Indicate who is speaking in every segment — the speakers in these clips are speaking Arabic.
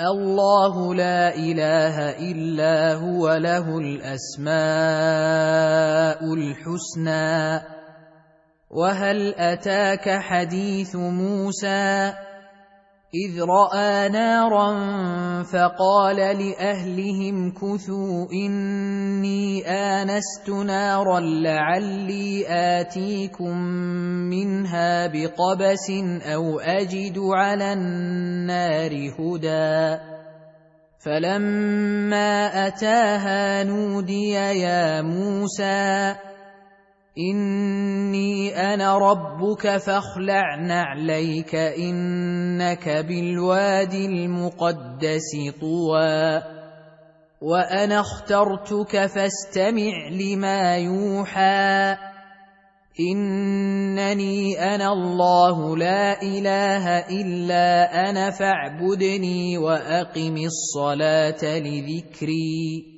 Speaker 1: الله لا إله إلا هو له الأسماء الحسنى. وهل أتاك حديث موسى؟ إذ رأى نارا فقال لأهلهم كثوا إني آنست نارا لعلي آتيكم منها بقبس أو أجد على النار هدى. فلما أتاها نودي يا موسى اني أنا ربك فاخلع نعليك انك بالوادي المقدس طوى وأنا اخترتك فاستمع لما يوحى انني أنا الله لا اله الا أنا فاعبدني واقم الصلاه لذكري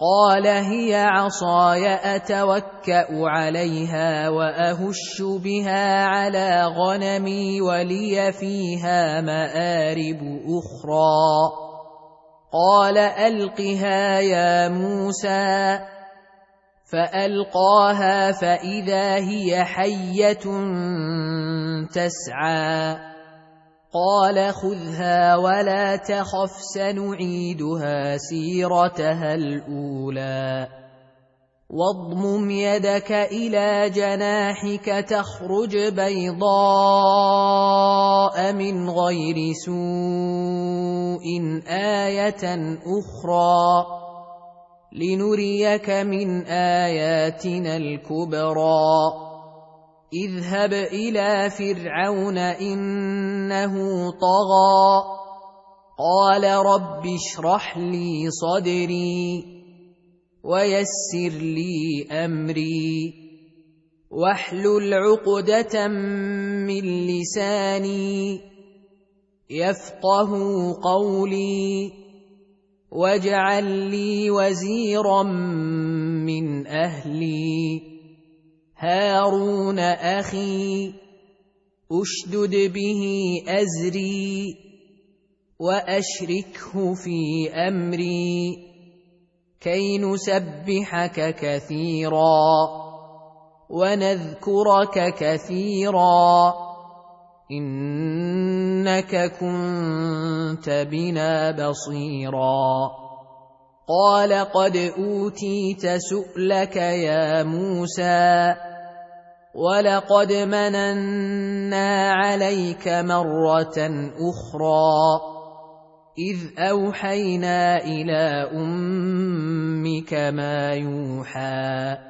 Speaker 1: قال هي عصاي أتوكأ عليها وأهش بها على غنمي ولي فيها مآرب أخرى. قال ألقها يا موسى. فألقاها فإذا هي حية تسعى. قال خذها ولا تخف سنعيدها سيرتها الأولى. واضمم يدك إلى جناحك تخرج بيضاء من غير سوء آية أخرى. لنريك من آياتنا الكبرى. اذهب إلى فرعون إنه طغى. قال رب اشرح لي صدري ويسر لي أمري. واحلل عقدة من لساني يفقه قولي. واجعل لي وزيرا من أهلي. هارون أخي أشدد به أزري وأشركه في أمري كي نسبحك كثيرا ونذكرك كثيرا إنك كنت بنا بصيرا. قال قد أوتيت سؤلك يا موسى ولقد مننا عليك مرة أخرى إذ أوحينا إلى أمك ما يوحى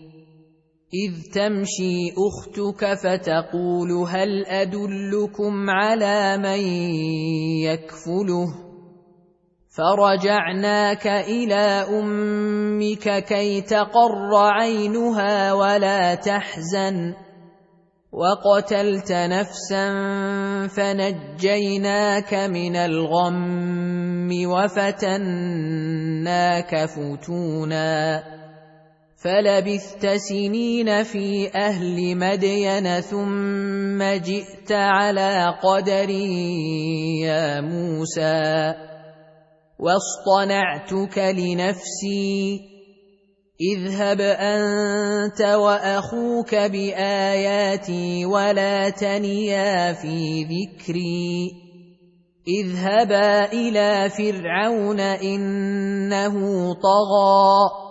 Speaker 1: إذ تمشي أختك فتقول هل أدلكم على من يكفله؟ فرجعناك إلى أمك كي تقر عينها ولا تحزن. وقتلت نفسا فنجيناك من الغم وفتناك فتونا. فلبثت سنين في أهل مدين ثم جئت على قدري يا موسى واصطنعتك لنفسي اذهب أنت وأخوك بآياتي ولا تنيا في ذكري اذهبا إلى فرعون إنه طغى.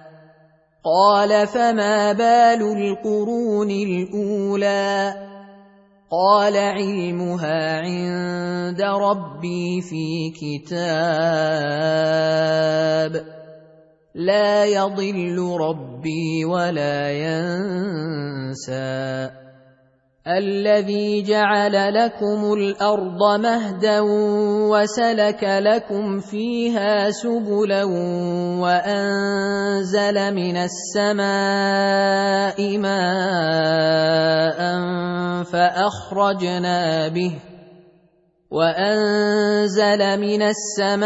Speaker 1: قال فما بال القرون الأولى؟ قال علمها عند ربي في كتاب. لا يضل ربي ولا ينسى. الذي جعل لكم الأرض مهدا وسلك لكم فيها سبلا وأنزل من السماء ماء فأخرجنا به وأنزل من السماء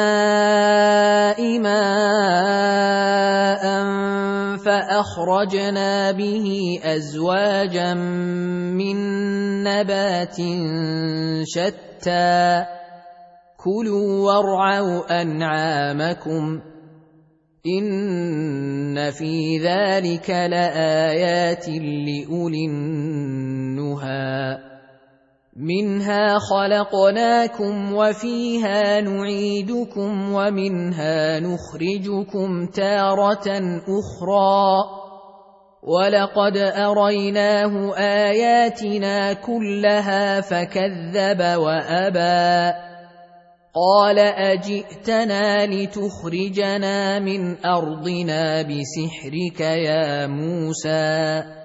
Speaker 1: ماء فأخرجنا به أزواجا من نبات شتى. كلوا وارعوا أنعامكم إن في ذلك لآيات لأولي النهي منها خلقناكم وفيها نعيدكم ومنها نخرجكم تارة أخرى. ولقد أريناه آياتنا كلها فكذب وأبى. قال أجئتنا لتخرجنا من أرضنا بسحرك يا موسى.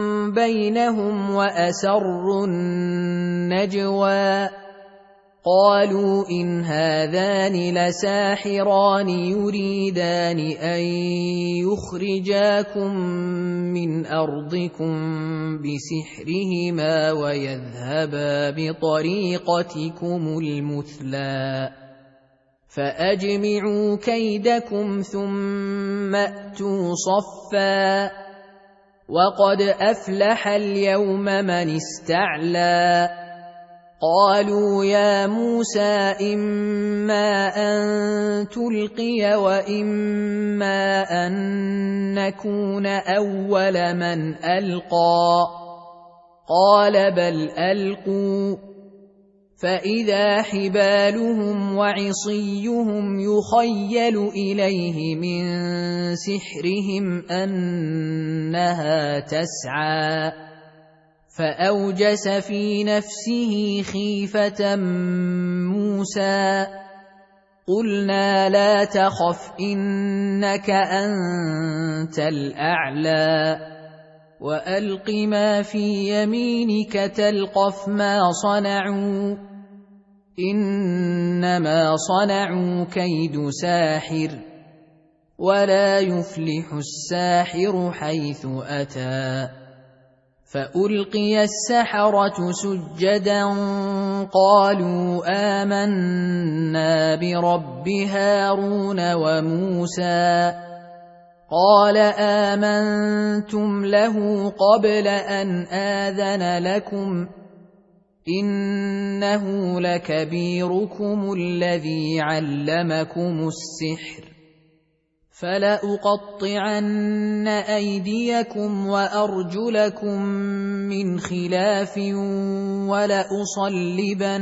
Speaker 1: بينهم واسروا النجوى قالوا ان هذان لساحران يريدان ان يخرجاكم من ارضكم بسحرهما ويذهبا بطريقتكم المثلى فاجمعوا كيدكم ثم اتوا صفا وقد افلح اليوم من استعلى قالوا يا موسى اما ان تلقي واما ان نكون اول من القى قال بل القوا فاذا حبالهم وعصيهم يخيل اليه من سحرهم انها تسعى فاوجس في نفسه خيفه موسى قلنا لا تخف انك انت الاعلى والق ما في يمينك تلقف ما صنعوا إنما صنعوا كيد ساحر ولا يفلح الساحر حيث أتى فألقي السحرة سجدا قالوا آمنا برب هارون وموسى قال آمنتم له قبل أن آذن لكم انه لكبيركم الذي علمكم السحر فلاقطعن ايديكم وارجلكم من خلاف ولأصلبنكم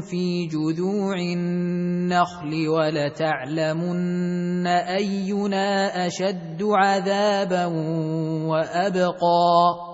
Speaker 1: في جذوع النخل ولتعلمن اينا اشد عذابا وابقى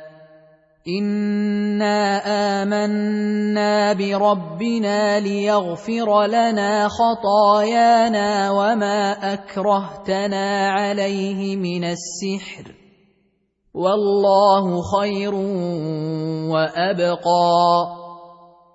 Speaker 1: انا امنا بربنا ليغفر لنا خطايانا وما اكرهتنا عليه من السحر والله خير وابقى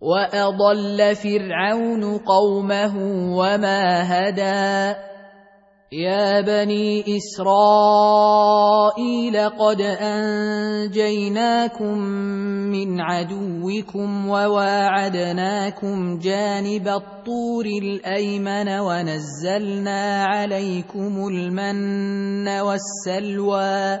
Speaker 1: واضل فرعون قومه وما هدى يا بني اسرائيل قد انجيناكم من عدوكم وواعدناكم جانب الطور الايمن ونزلنا عليكم المن والسلوى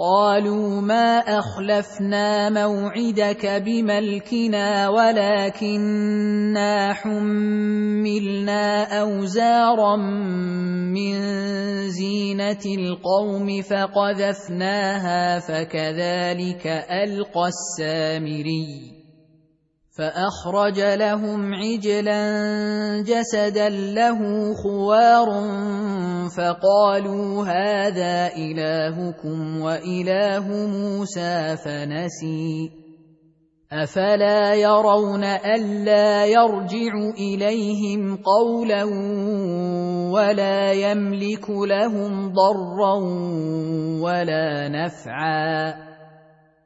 Speaker 1: قالوا ما أخلفنا موعدك بملكنا ولكنا حملنا أوزارا من زينة القوم فقذفناها فكذلك ألقى السامري. فأخرج لهم عجلا جسدا له خوار فقالوا هذا إلهكم وإله موسى فنسي. أفلا يرون ألا يرجع إليهم قولا ولا يملك لهم ضرا ولا نفعا.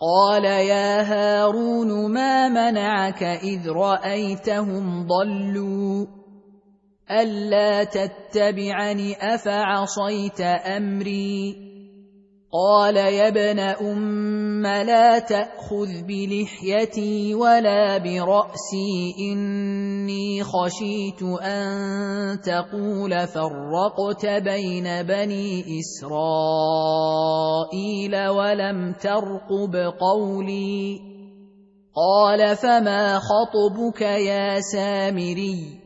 Speaker 1: قال يا هارون ما منعك اذ رايتهم ضلوا الا تتبعني افعصيت امري قال يا ابن ام لا تاخذ بلحيتي ولا براسي اني خشيت ان تقول فرقت بين بني اسرائيل ولم ترقب قولي قال فما خطبك يا سامري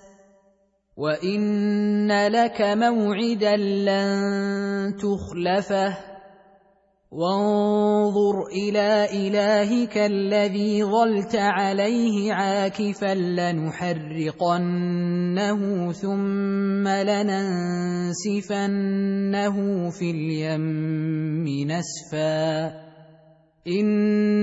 Speaker 1: وان لك موعدا لن تخلفه وانظر إلى الهك الذي ظلت عليه عاكفا لنحرقنه ثم لننسفنه في اليم نسفا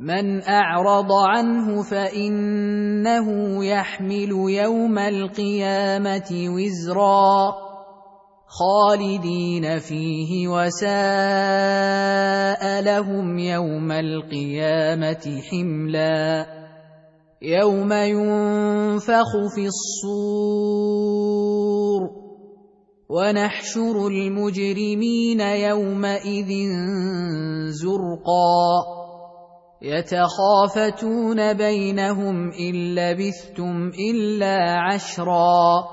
Speaker 1: من أعرض عنه فإنه يحمل يوم القيامة وزرا خالدين فيه وساء لهم يوم القيامة حملا يوم ينفخ في الصور ونحشر المجرمين يومئذ زرقا يتخافتون بينهم إن لبثتم إلا عشرا.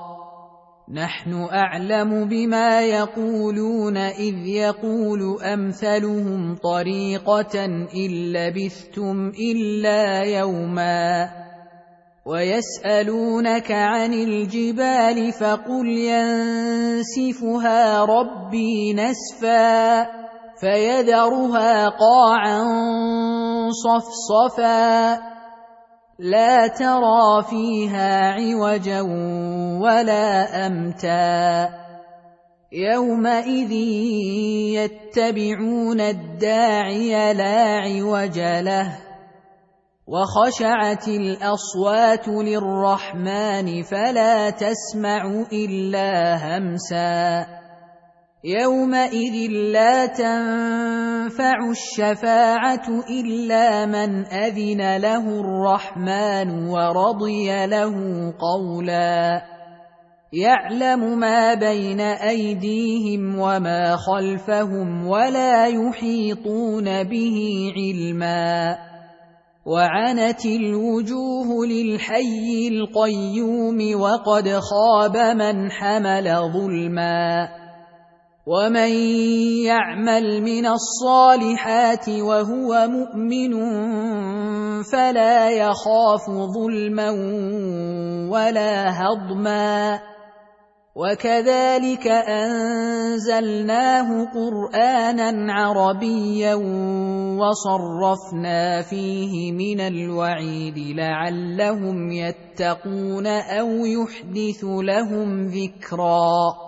Speaker 1: نحن أعلم بما يقولون إذ يقول أمثلهم طريقة إن لبثتم إلا يوما. ويسألونك عن الجبال فقل ينسفها ربي نسفا. فيذرها قاعا صفصفا. لا ترى فيها عوجا ولا أمتا. يومئذ يتبعون الداعي لا عوج له. وخشعت الأصوات للرحمن فلا تسمع إلا همسا. يومئذ لا تنفع الشفاعه الا من اذن له الرحمن ورضي له قولا يعلم ما بين ايديهم وما خلفهم ولا يحيطون به علما وعنت الوجوه للحي القيوم وقد خاب من حمل ظلما ومن يعمل من الصالحات وهو مؤمن فلا يخاف ظلما ولا هضما وكذلك انزلناه قرانا عربيا وصرفنا فيه من الوعيد لعلهم يتقون أو يحدث لهم ذكرا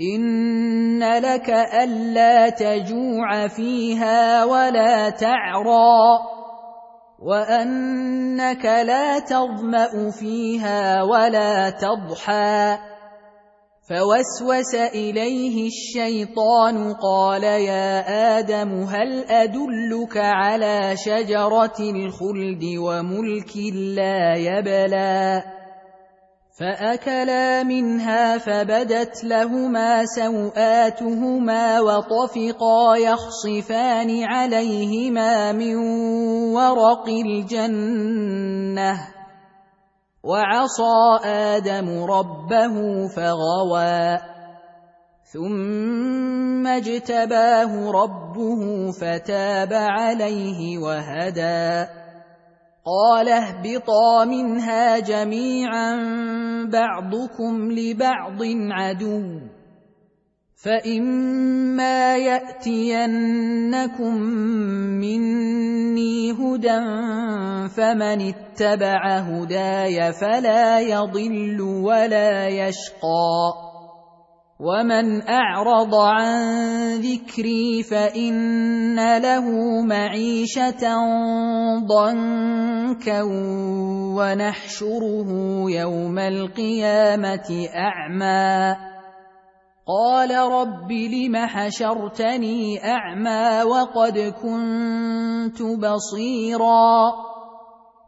Speaker 1: ان لك الا تجوع فيها ولا تعرى وانك لا تظما فيها ولا تضحى فوسوس اليه الشيطان قال يا آدم هل ادلك على شجره الخلد وملك لا يبلى فاكلا منها فبدت لهما سواتهما وطفقا يخصفان عليهما من ورق الجنه وعصى آدم ربه فغوى ثم اجتباه ربه فتاب عليه وهدى قال اهبطا منها جميعا بعضكم لبعض عدو فإما يأتينكم مني هدى فمن اتبع هداي فلا يضل ولا يشقى. ومن اعرض عن ذكري فان له معيشه ضنكا ونحشره يوم القيامه اعمى قال رب لم حشرتني اعمى وقد كنت بصيرا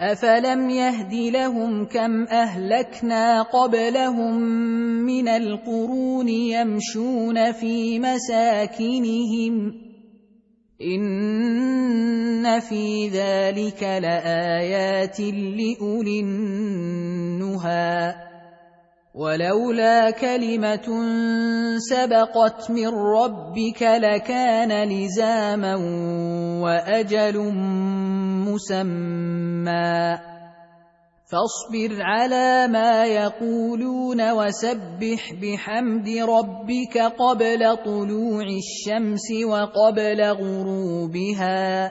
Speaker 1: افلم يهد لهم كم اهلكنا قبلهم من القرون يمشون في مساكنهم ان في ذلك لايات لاولي النهي ولولا كلمة سبقت من ربك لكان لزاما وأجل مسمى. فاصبر على ما يقولون وسبح بحمد ربك قبل طلوع الشمس وقبل غروبها.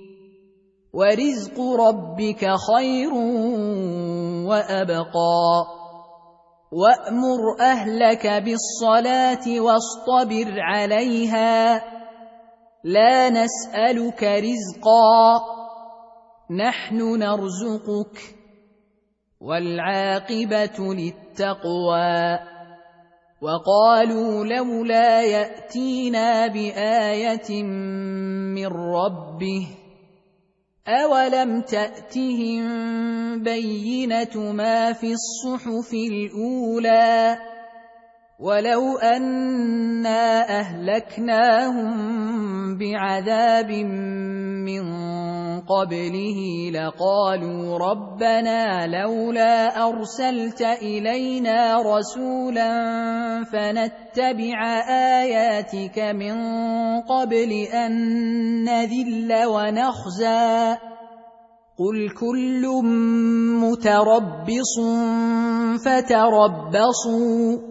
Speaker 1: ورزق ربك خير وابقى. وامر اهلك بالصلاه واصطبر عليها. لا نسالك رزقا. نحن نرزقك. والعاقبه للتقوى. وقالوا لولا ياتينا بايه من ربه. اولم تاتهم بينه ما في الصحف الاولى ولو انا اهلكناهم بعذاب من قبله لقالوا ربنا لولا ارسلت الينا رسولا فنتبع اياتك من قبل ان نذل ونخزى قل كل متربص فتربصوا